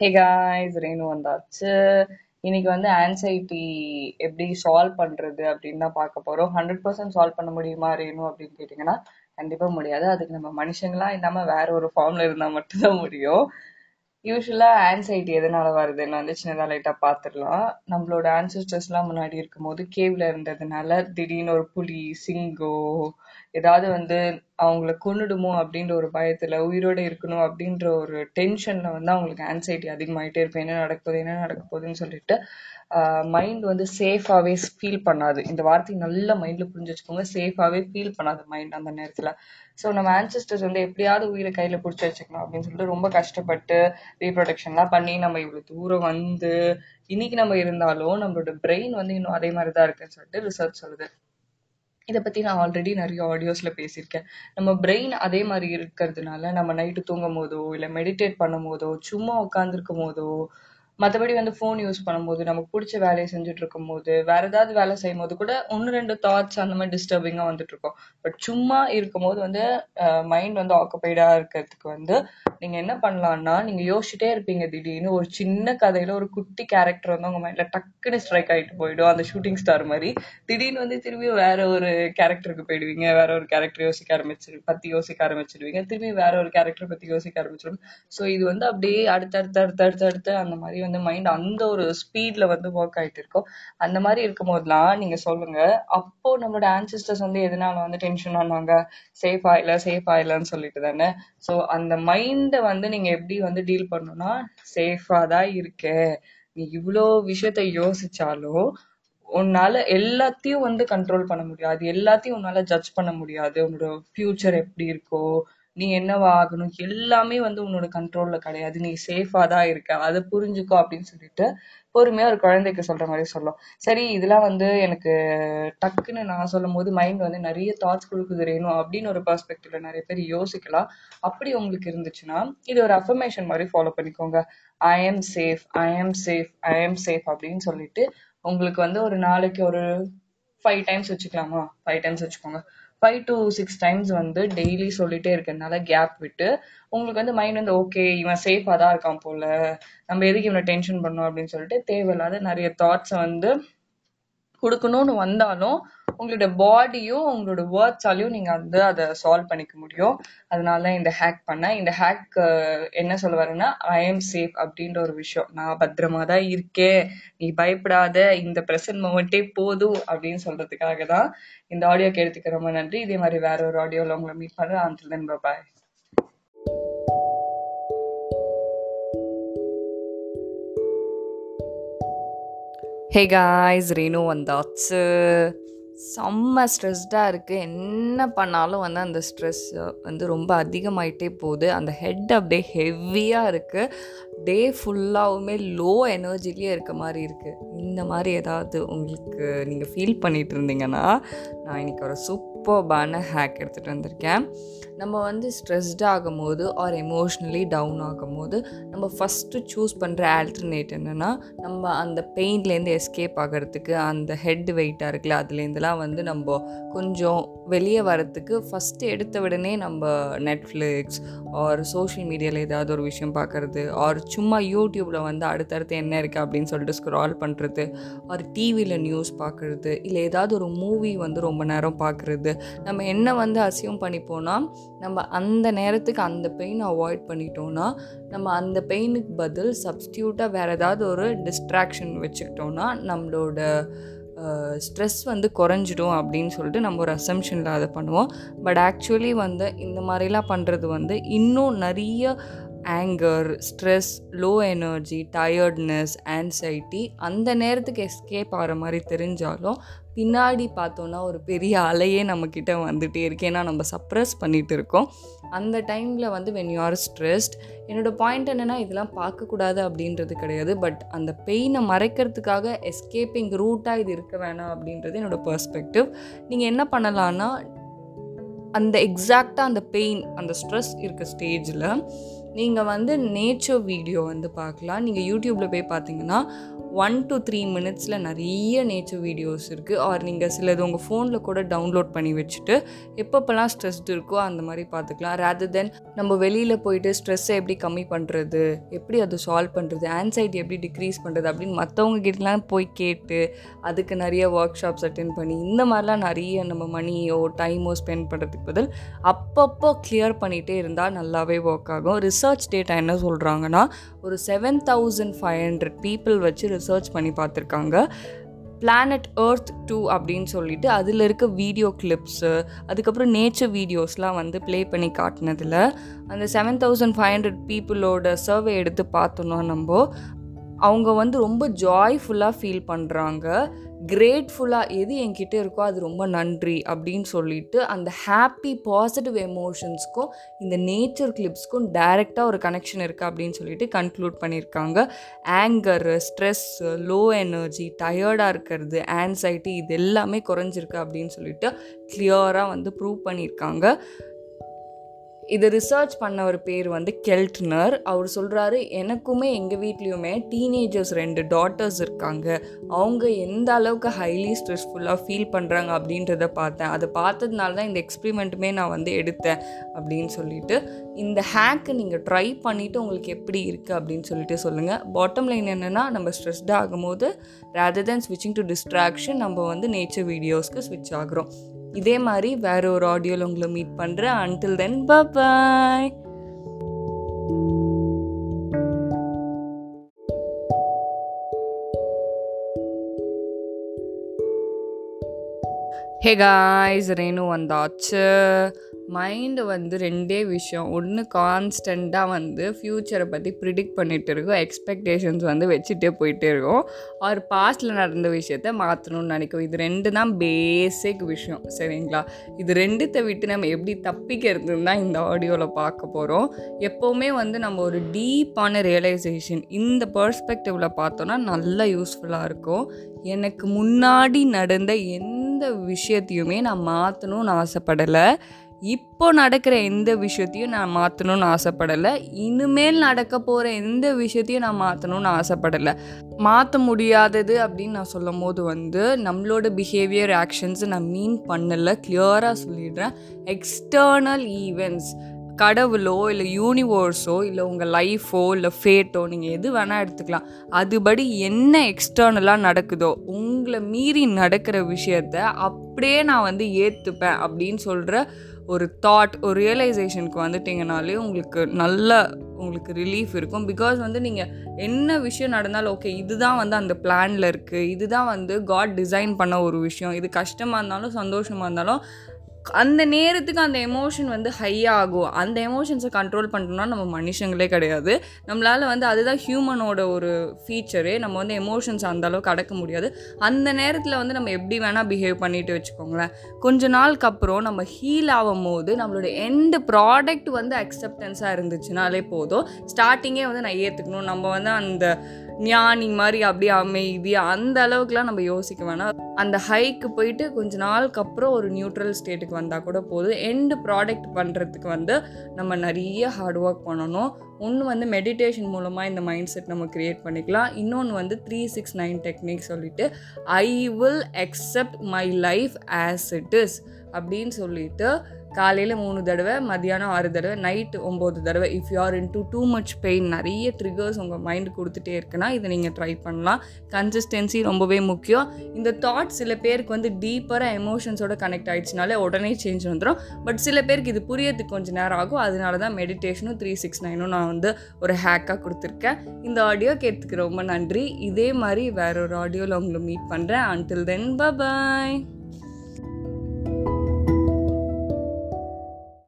ஹே guys Renu வந்தாச்சு. இன்னைக்கு வந்து ஆன்சைட்டி எப்படி சால்வ் பண்றது அப்படின்னு தான் பார்க்க போறோம். ஹண்ட்ரட் பர்சன்ட் சால்வ் பண்ண முடியுமா ரேணு அப்படின்னு கேட்டீங்கன்னா கண்டிப்பா முடியாது. அதுக்கு நம்ம மனுஷங்களா இல்லாம வேற ஒரு ஃபார்ம்ல இருந்தா மட்டும்தான் முடியும். யூஸ்வலா ஆன்சைட்டி எதனால வருதுன்னு வந்து சின்னதா லைட்டா பாத்துடலாம் நம்மளோட ஆன்சஸ்டர்ஸ் எல்லாம் முன்னாடி இருக்கும்போது கேவ்ல இருந்ததுனால திடீர்னு ஒரு புலி சிங்கோ ஏதாவது வந்து அவங்கள கொன்னுடுமோ அப்படின்ற ஒரு பயத்துல உயிரோட இருக்கணும் அப்படின்ற ஒரு டென்ஷன்ல வந்து அவங்களுக்கு ஆன்சைட்டி அதிகமாயிட்டே இருக்கும். என்ன நடக்குது என்ன நடக்க போகுதுன்னு சொல்லிட்டு மைண்ட் வந்து சேஃபாவே ஃபீல் பண்ணாது. இந்த வார்த்தை நல்ல மைண்ட்ல புரிஞ்சு வச்சுக்கோங்க. சேஃபாவே ஃபீல் பண்ணாது மைண்ட் அந்த நேரத்துல. ஸோ நம்ம ஆன்சஸ்டர்ஸ் வந்து எப்படியாவது உயிரை கையில பிடிச்சி வச்சுக்கணும் அப்படின்னு சொல்லிட்டு ரொம்ப கஷ்டப்பட்டு ரீப்ரொடக்ஷன்லாம் பண்ணி நம்ம இவ்வளவு தூரம் வந்து இன்னைக்கு நம்ம இருந்தாலும் நம்மளோட பிரெயின் வந்து இன்னும் அதே மாதிரி தான் இருக்குன்னு சொல்லிட்டு ரிசர்ச் சொல்லுது. இதை பத்தி நான் ஆல்ரெடி நிறைய ஆடியோஸ்ல பேசியிருக்கேன். நம்ம பிரெயின் அதே மாதிரி இருக்கிறதுனால நம்ம நைட்டு தூங்கும் போதோ இல்ல மெடிடேட் பண்ணும் போதோ சும்மா உட்காந்துருக்கும் போதோ மற்றபடி வந்து ஃபோன் யூஸ் பண்ணும்போது நமக்கு பிடிச்ச வேலையை செஞ்சுட்டு இருக்கும்போது வேற ஏதாவது வேலை செய்யும் போது கூட ஒன்று ரெண்டு தாட்ஸ் அந்த மாதிரி டிஸ்டர்பிங்கா வந்துட்டு இருக்கும். பட் சும்மா இருக்கும் போது வந்து மைண்ட் வந்து ஆக்குபைடா இருக்கிறதுக்கு வந்து நீங்க என்ன பண்ணலாம்னா நீங்க யோசிச்சுட்டே இருப்பீங்க திடீர்னு ஒரு சின்ன கதையில ஒரு குட்டி கேரக்டர் வந்து உங்க மைண்ட்ல டக்குன்னு ஸ்ட்ரைக் ஆயிட்டு போயிடும் அந்த ஷூட்டிங் ஸ்டார் மாதிரி. திடீர்னு வந்து திரும்பி வேற ஒரு கேரக்டருக்கு போயிடுவீங்க வேற ஒரு கேரக்டர் யோசிக்க ஆரம்பிச்சிரு பத்தி யோசிக்க ஆரம்பிச்சிடுவீங்க திரும்பி வேற ஒரு கேரக்டர் பத்தி யோசிக்க ஆரம்பிச்சிடும் ஸோ இது வந்து அப்படியே அடுத்தடுத்து அடுத்தடுத்து அடுத்து அந்த மாதிரி வந்து மைண்ட் அந்த ஒரு ஸ்பீட்ல வந்து ஒர்க் ஆயிட்டு இருக்கும். அந்த மாதிரி இருக்கும் போதெல்லாம் நீங்க சொல்லுங்க அப்போ நம்மளோட ஆன்சிஸ்டர்ஸ் வந்து எதனால வந்து டென்ஷன் ஆனாங்க? சேஃப் ஆயில சேஃப் ஆயிலன்னு சொல்லிட்டு தானே. ஸோ அந்த மைண்ட் வந்து நீங்க எப்படி வந்து டீல் பண்ணணும்னா சேஃபாக தான் இருக்க. நீ இவ்வளோ விஷயத்த யோசிச்சாலும் உன்னால எல்லாத்தையும் வந்து கண்ட்ரோல் பண்ண முடியாது. எல்லாத்தையும் உன்னால ஜட்ஜ் பண்ண முடியாது. உன்னோட ஃபியூச்சர் எப்படி இருக்கோ நீ என்னவா ஆகணும்? எல்லாமே வந்து உன்னோட கண்ட்ரோல்ல கிடையாது. நீ சேஃபா தான் இருக்க. அதை புரிஞ்சுக்கோ அப்படின்னு சொல்லிட்டு பொறுமையா ஒரு குழந்தைக்கு சொல்ற மாதிரி சொல்லும். சரி இதெல்லாம் வந்து எனக்கு டக்குன்னு நான் சொல்லும் போது மைண்ட் வந்து நிறைய தாட்ஸ் கொடுக்குது வேணும் அப்படின்னு ஒரு பெர்ஸ்பெக்டிவ்ல நிறைய பேர் யோசிக்கலாம். அப்படி உங்களுக்கு இருந்துச்சுன்னா இது ஒரு அஃபர்மேஷன் மாதிரி ஃபாலோ பண்ணிக்கோங்க. I am safe I am safe I am safe அப்படின்னு சொல்லிட்டு உங்களுக்கு வந்து ஒரு நாளைக்கு ஒரு ஃபைவ் டைம்ஸ் வச்சுக்கலாமா? ஃபைவ் டைம்ஸ் வச்சுக்கோங்க. ஃபைவ் டு சிக்ஸ் டைம்ஸ் வந்து டெய்லி சொல்லிட்டே இருக்கறனால கேப் விட்டு உங்களுக்கு வந்து மைண்ட் வந்து ஓகே இவன் சேஃபாக தான் இருக்கான் போல நம்ம எதுக்கு இவனை டென்ஷன் பண்ணோம் அப்படின்னு சொல்லிட்டு தேவையில்லாத நிறைய தாட்ஸை வந்து கொடுக்கணும்னு வந்தாலும் உங்களோட பாடியும் உங்களோட வேர்ட்ஸாலையும் நீங்க வந்து அதை சால்வ் பண்ணிக்க முடியும். அதனால இந்த ஹேக் பண்ணேன். இந்த ஹேக் என்ன சொல்ல வரேன்னா ஐ எம் சேஃப் அப்படின்ற ஒரு விஷயம். நான் பத்திரமா தான் இருக்கேன். நீ பயப்படாத. இந்த ப்ரெசன்ட் மூமெண்ட்டே போதும் அப்படின்னு சொல்றதுக்காக தான் இந்த ஆடியோ கேட்டுக்க ரொம்ப நன்றி. இதே மாதிரி வேற ஒரு ஆடியோவில் உங்களை மீட் பண்ணுறேன் until then bye hey guys Renu வந்தாச்சு செம்ம ஸ்ட்ரெஸ்டாக இருக்குது என்ன பண்ணாலும் வந்து அந்த ஸ்ட்ரெஸ் வந்து ரொம்ப அதிகமாயிட்டே போகுது. அந்த ஹெட் அப்படியே ஹெவியாக இருக்குது டே ஃபுல்லாகவுமே லோ எனர்ஜிலேயே இருக்க மாதிரி இருக்குது இந்த மாதிரி ஏதாவது உங்களுக்கு நீங்கள் ஃபீல் பண்ணிகிட்டு இருந்தீங்கன்னா நான் இன்றைக்கி ஒரு சூப்பர்பான ஹேக் எடுத்துகிட்டு வந்திருக்கேன். நம்ம வந்து ஸ்ட்ரெஸ்ட் ஆகும்போது ஆர் எமோஷ்னலி டவுன் ஆகும்போது நம்ம ஃபஸ்ட்டு சூஸ் பண்ணுற ஆல்டர்னேட் என்னென்னா நம்ம அந்த பெயின்லேருந்து எஸ்கேப் ஆகிறதுக்கு அந்த ஹெட் வெயிட்டாக இருக்குல்ல அதுலேருந்துலாம் வந்து நம்ம கொஞ்சம் வெளியே வரத்துக்கு ஃபஸ்ட்டு எடுத்த உடனே நம்ம நெட்ஃப்ளிக்ஸ் ஆர் சோஷியல் மீடியாவில் ஏதாவது ஒரு விஷயம் பார்க்குறது ஆர் சும்மா யூடியூப்பில் வந்து அடுத்தடுத்து என்ன இருக்குது அப்படின்னு சொல்லிட்டு ஸ்க்ரால் பண்ணுறது ஆர் டிவியில் நியூஸ் பார்க்குறது இல்லை ஏதாவது ஒரு மூவி வந்து ரொம்ப நேரம் பார்க்குறது நம்ம என்ன வந்து அசியம் பண்ணிப்போனால் நம்ம அந்த நேரத்துக்கு அந்த பெயின் அவாய்ட் பண்ணிட்டோன்னா நம்ம அந்த பெயினுக்கு பதில் சப்ஸ்டியூட்டாக வேறு ஏதாவது ஒரு டிஸ்ட்ராக்ஷன் வச்சுக்கிட்டோன்னா நம்மளோட ஸ்ட்ரெஸ் வந்து குறைஞ்சிடும் அப்படின்னு சொல்லிட்டு நம்ம ஒரு அசம்ஷனில் அதை பண்ணுவோம். பட் ஆக்சுவலி வந்து இந்த மாதிரிலாம் பண்ணுறது வந்து இன்னும் நிறைய anger stress low energy tiredness anxiety அந்த நேரத்துக்கு எஸ்கேப் ஆகிற மாதிரி தெரிஞ்சாலும் பின்னாடி பார்த்தோன்னா ஒரு பெரிய அலையே நம்மக்கிட்ட வந்துகிட்டே இருக்கு. ஏன்னா நம்ம சப்ரஸ் பண்ணிகிட்டு இருக்கோம். அந்த டைமில் வந்து வென் யூ ஆர் ஸ்ட்ரெஸ்ட் என்னோடய பாயிண்ட் என்னென்னா இதெல்லாம் பார்க்கக்கூடாது அப்படின்றது கிடையாது. பட் அந்த பெயினை மறைக்கிறதுக்காக எஸ்கேப்பிங் ரூட்டாக இது இருக்க வேணாம் அப்படின்றது என்னோடய பர்ஸ்பெக்டிவ் நீங்கள் என்ன பண்ணலான்னா அந்த எக்ஸாக்டாக அந்த பெயின் அந்த ஸ்ட்ரெஸ் இருக்க ஸ்டேஜில் நீங்கள் வந்து நேச்சர் வீடியோ வந்து பார்க்கலாம். நீங்கள் யூடியூப்பில் போய் பார்த்தீங்கன்னா ஒன் டு த்ரீ மினிட்ஸில் நிறைய நேச்சர் வீடியோஸ் இருக்குது ஆர் நீங்கள் சிலது உங்கள் ஃபோனில் கூட டவுன்லோட் பண்ணி வச்சுட்டு எப்பப்பெல்லாம் ஸ்ட்ரெஸ்டு இருக்கோ அந்த மாதிரி பார்த்துக்கலாம் ரேதர் தென் நம்ம வெளியில் போயிட்டு ஸ்ட்ரெஸ்ஸை எப்படி கம்மி பண்ணுறது எப்படி அதை சால்வ் பண்ணுறது ஆன்சைட்டி எப்படி டிக்ரீஸ் பண்ணுறது அப்படின்னு மற்றவங்க கிட்டலாம் போய் கேட்டு அதுக்கு நிறைய ஒர்க் ஷாப்ஸ் அட்டென்ட் பண்ணி இந்த மாதிரிலாம் நிறைய நம்ம மணியோ டைமோ ஸ்பெண்ட் பண்ணுறதுக்கு பதில் அப்பப்போ கிளியர் பண்ணிகிட்டே இருந்தால் நல்லாவே ஒர்க் ஆகும். ரிசர்ச் டேட்டா என்ன சொல்கிறாங்கன்னா ஒரு seven thousand five hundred people வச்சு ரிசர்ச் பண்ணி பார்த்துருக்காங்க. பிளானட் எர்த் டூ அப்படின்னு சொல்லிட்டு அதில் இருக்க வீடியோ கிளிப்ஸு அதுக்கப்புறம் நேச்சர் வீடியோஸ்லாம் வந்து ப்ளே பண்ணி காட்டினதில். அந்த செவன் தௌசண்ட் ஃபைவ் ஹண்ட்ரட் பீப்புளோட சர்வே எடுத்து பார்த்தோன்னா நம்ம அவங்க வந்து ரொம்ப ஜாய்ஃபுல்லாக ஃபீல் பண்ணுறாங்க கிரேட்ஃபுல்லாக எது என்கிட்ட இருக்கோ அது ரொம்ப நன்றி அப்படின்னு சொல்லிட்டு அந்த ஹாப்பி பாசிட்டிவ் எமோஷன்ஸ்க்கும் இந்த நேச்சர் கிளிப்ஸ்க்கும் டைரெக்டாக ஒரு கனெக்ஷன் இருக்குது அப்படின்னு சொல்லிட்டு கன்க்ளூட் பண்ணியிருக்காங்க. ஆங்கர் ஸ்ட்ரெஸ் லோ எனர்ஜி டயர்டாக இருக்கிறது ஆன்சைட்டி இது எல்லாமே குறைஞ்சிருக்கு அப்படின்னு சொல்லிட்டு கிளியராக வந்து ப்ரூவ் பண்ணியிருக்காங்க. இதை ரிசர்ச் பண்ண ஒரு பேர் வந்து கெல்ட்னர் அவர் சொல்கிறாரு எனக்குமே எங்கள் வீட்லேயுமே டீனேஜர்ஸ் ரெண்டு டாட்டர்ஸ் இருக்காங்க. அவங்க எந்த அளவுக்கு ஹைலி ஸ்ட்ரெஸ்ஃபுல்லாக ஃபீல் பண்ணுறாங்க அப்படின்றத பார்த்தேன். அதை பார்த்ததுனால தான் இந்த எக்ஸ்பிரிமெண்ட்டுமே நான் வந்து எடுத்தேன் அப்படின்னு சொல்லிட்டு. இந்த ஹேக்கு நீங்கள் ட்ரை பண்ணிவிட்டு உங்களுக்கு எப்படி இருக்குது அப்படின்னு சொல்லிட்டு சொல்லுங்கள் பாட்டம் லைன் என்னென்னா நம்ம ஸ்ட்ரெஸ்டாக ஆகும்போது ரேதர் தேன் ஸ்விட்சிங் டு டிஸ்ட்ராக்ஷன் நம்ம வந்து நேச்சர் வீடியோஸ்க்கு ஸ்விட்ச் ஆகுறோம். இதே மாதிரி வேற ஒரு ஆடியோவில் உங்களை மீட் பண்ணுறேன் until then bye hey guys Renu வந்தாச்சு. மைண்டு வந்து ரெண்டே விஷயம். ஒன்று கான்ஸ்டண்ட்டாக வந்து ஃப்யூச்சரை பற்றி ப்ரிடிக்ட் பண்ணிகிட்டு இருக்கோம். எக்ஸ்பெக்டேஷன்ஸ் வந்து வச்சுட்டே போயிட்டே இருக்கோம். அவர் பாஸ்ட்டில் நடந்த விஷயத்த மாற்றணும்னு நினைக்கும் இது ரெண்டு தான் பேசிக் விஷயம். சரிங்களா? இது ரெண்டுத்தை விட்டு நம்ம எப்படி தப்பிக்கிறதுன்னு தான் இந்த ஆடியோவில் பார்க்க போகிறோம் எப்போவுமே வந்து நம்ம ஒரு டீப்பான ரியலைசேஷன் இந்த பர்ஸ்பெக்டிவில் பார்த்தோன்னா நல்லா யூஸ்ஃபுல்லாக இருக்கும். எனக்கு முன்னாடி நடந்த எந்த விஷயத்தையுமே நான் மாற்றணும்னு ஆசைப்படலை. இப்போ நடக்கிற எந்த விஷயத்தையும் நான் மாற்றணும்னு ஆசைப்படலை. இனிமேல் நடக்க போகிற எந்த விஷயத்தையும் நான் மாற்றணும்னு ஆசைப்படலை. மாற்ற முடியாதது அப்படின்னு நான் சொல்லும் போது வந்து நம்மளோட பிஹேவியர் ஆக்ஷன்ஸை நான் மீன் பண்ணலை. கிளியராக சொல்லிடுறேன். எக்ஸ்டர்னல் ஈவெண்ட்ஸ் கடவுளோ இல்லை யூனிவர்ஸோ இல்லை உங்கள் லைஃபோ இல்லை ஃபேட்டோ நீங்கள் எது வேணால் எடுத்துக்கலாம். அதுபடி என்ன எக்ஸ்டர்னலாக நடக்குதோ உங்களை மீறி நடக்கிற விஷயத்த அப்படியே நான் வந்து ஏற்றுப்பேன் அப்படின்னு சொல்கிற ஒரு தாட் ஒரு ரியலைசேஷனுக்கு வந்துட்டிங்கனாலே உங்களுக்கு நல்ல உங்களுக்கு ரிலீஃப் இருக்கும். பிகாஸ் வந்து நீங்கள் என்ன விஷயம் நடந்தாலும் ஓகே இதுதான் வந்து அந்த பிளானில் இருக்குது இதுதான் வந்து காட் டிசைன் பண்ண ஒரு விஷயம். இது கஷ்டமாக இருந்தாலும் சந்தோஷமாக இருந்தாலும் அந்த நேரத்துக்கு அந்த எமோஷன் வந்து ஹை ஆகும். அந்த எமோஷன்ஸை கண்ட்ரோல் பண்ணணும்னா நம்ம மனுஷங்களே கிடையாது. நம்மளால் வந்து அதுதான் ஹியூமனோட ஒரு ஃபீச்சரே நம்ம வந்து எமோஷன்ஸ் அந்த அளவுக்கு அடக்க முடியாது. அந்த நேரத்தில் வந்து நம்ம எப்படி வேணால் பிஹேவ் பண்ணிட்டு வச்சுக்கோங்களேன். கொஞ்ச நாளுக்கு அப்புறம் நம்ம ஹீல் ஆகும் போது நம்மளோட எந்த ப்ராடக்ட் வந்து அக்செப்டன்ஸாக இருந்துச்சுனாலே போதும். ஸ்டார்டிங்கே வந்து நான் ஏற்றுக்கணும் நம்ம வந்து அந்த ஞானி மாதிரி அப்படியே அமைதி அந்த அளவுக்குலாம் நம்ம யோசிக்க வேணாம். அந்த ஹைக்கு போயிட்டு கொஞ்ச நாளுக்கு அப்புறம் ஒரு நியூட்ரல் ஸ்டேட்டுக்கு வந்தால் கூட போதும். எண்டு ப்ராடக்ட் பண்ணுறதுக்கு வந்து நம்ம நிறைய ஹார்ட் ஒர்க் பண்ணணும். ஒன்று வந்து மெடிடேஷன் மூலமாக இந்த மைண்ட் செட் நம்ம க்ரியேட் பண்ணிக்கலாம். இன்னொன்று வந்து த்ரீ சிக்ஸ் நைன் டெக்னிக் சொல்லிட்டு I will accept my life as it is அப்படின்னு சொல்லிட்டு காலையில் மூணு தடவை மதியானம் ஆறு தடவை நைட்டு ஒம்பது தடவை. If you are in too too much pain நிறைய ட்ரிகர்ஸ் உங்கள் மைண்டு கொடுத்துட்டே இருக்குன்னா இதை நீங்கள் ட்ரை பண்ணலாம். கன்சிஸ்டன்சி ரொம்பவே முக்கியம். இந்த தாட் சில பேருக்கு வந்து டீப்பராக எமோஷன்ஸோட கனெக்ட் ஆகிடுச்சினாலே உடனே சேஞ்ச் வந்துடும் பட் சில பேருக்கு இது புரியறதுக்கு கொஞ்சம் நேரம் ஆகும். அதனால தான் மெடிடேஷனும் த்ரீ சிக்ஸ் நைனும் நான் வந்து ஒரு ஹேக்காக கொடுத்துருக்கேன். இந்த ஆடியோ கேட்டுக்கு ரொம்ப நன்றி. இதே மாதிரி வேற ஒரு ஆடியோவில் உங்களை மீட் பண்ணுறேன் அன்டில் தென் பாய்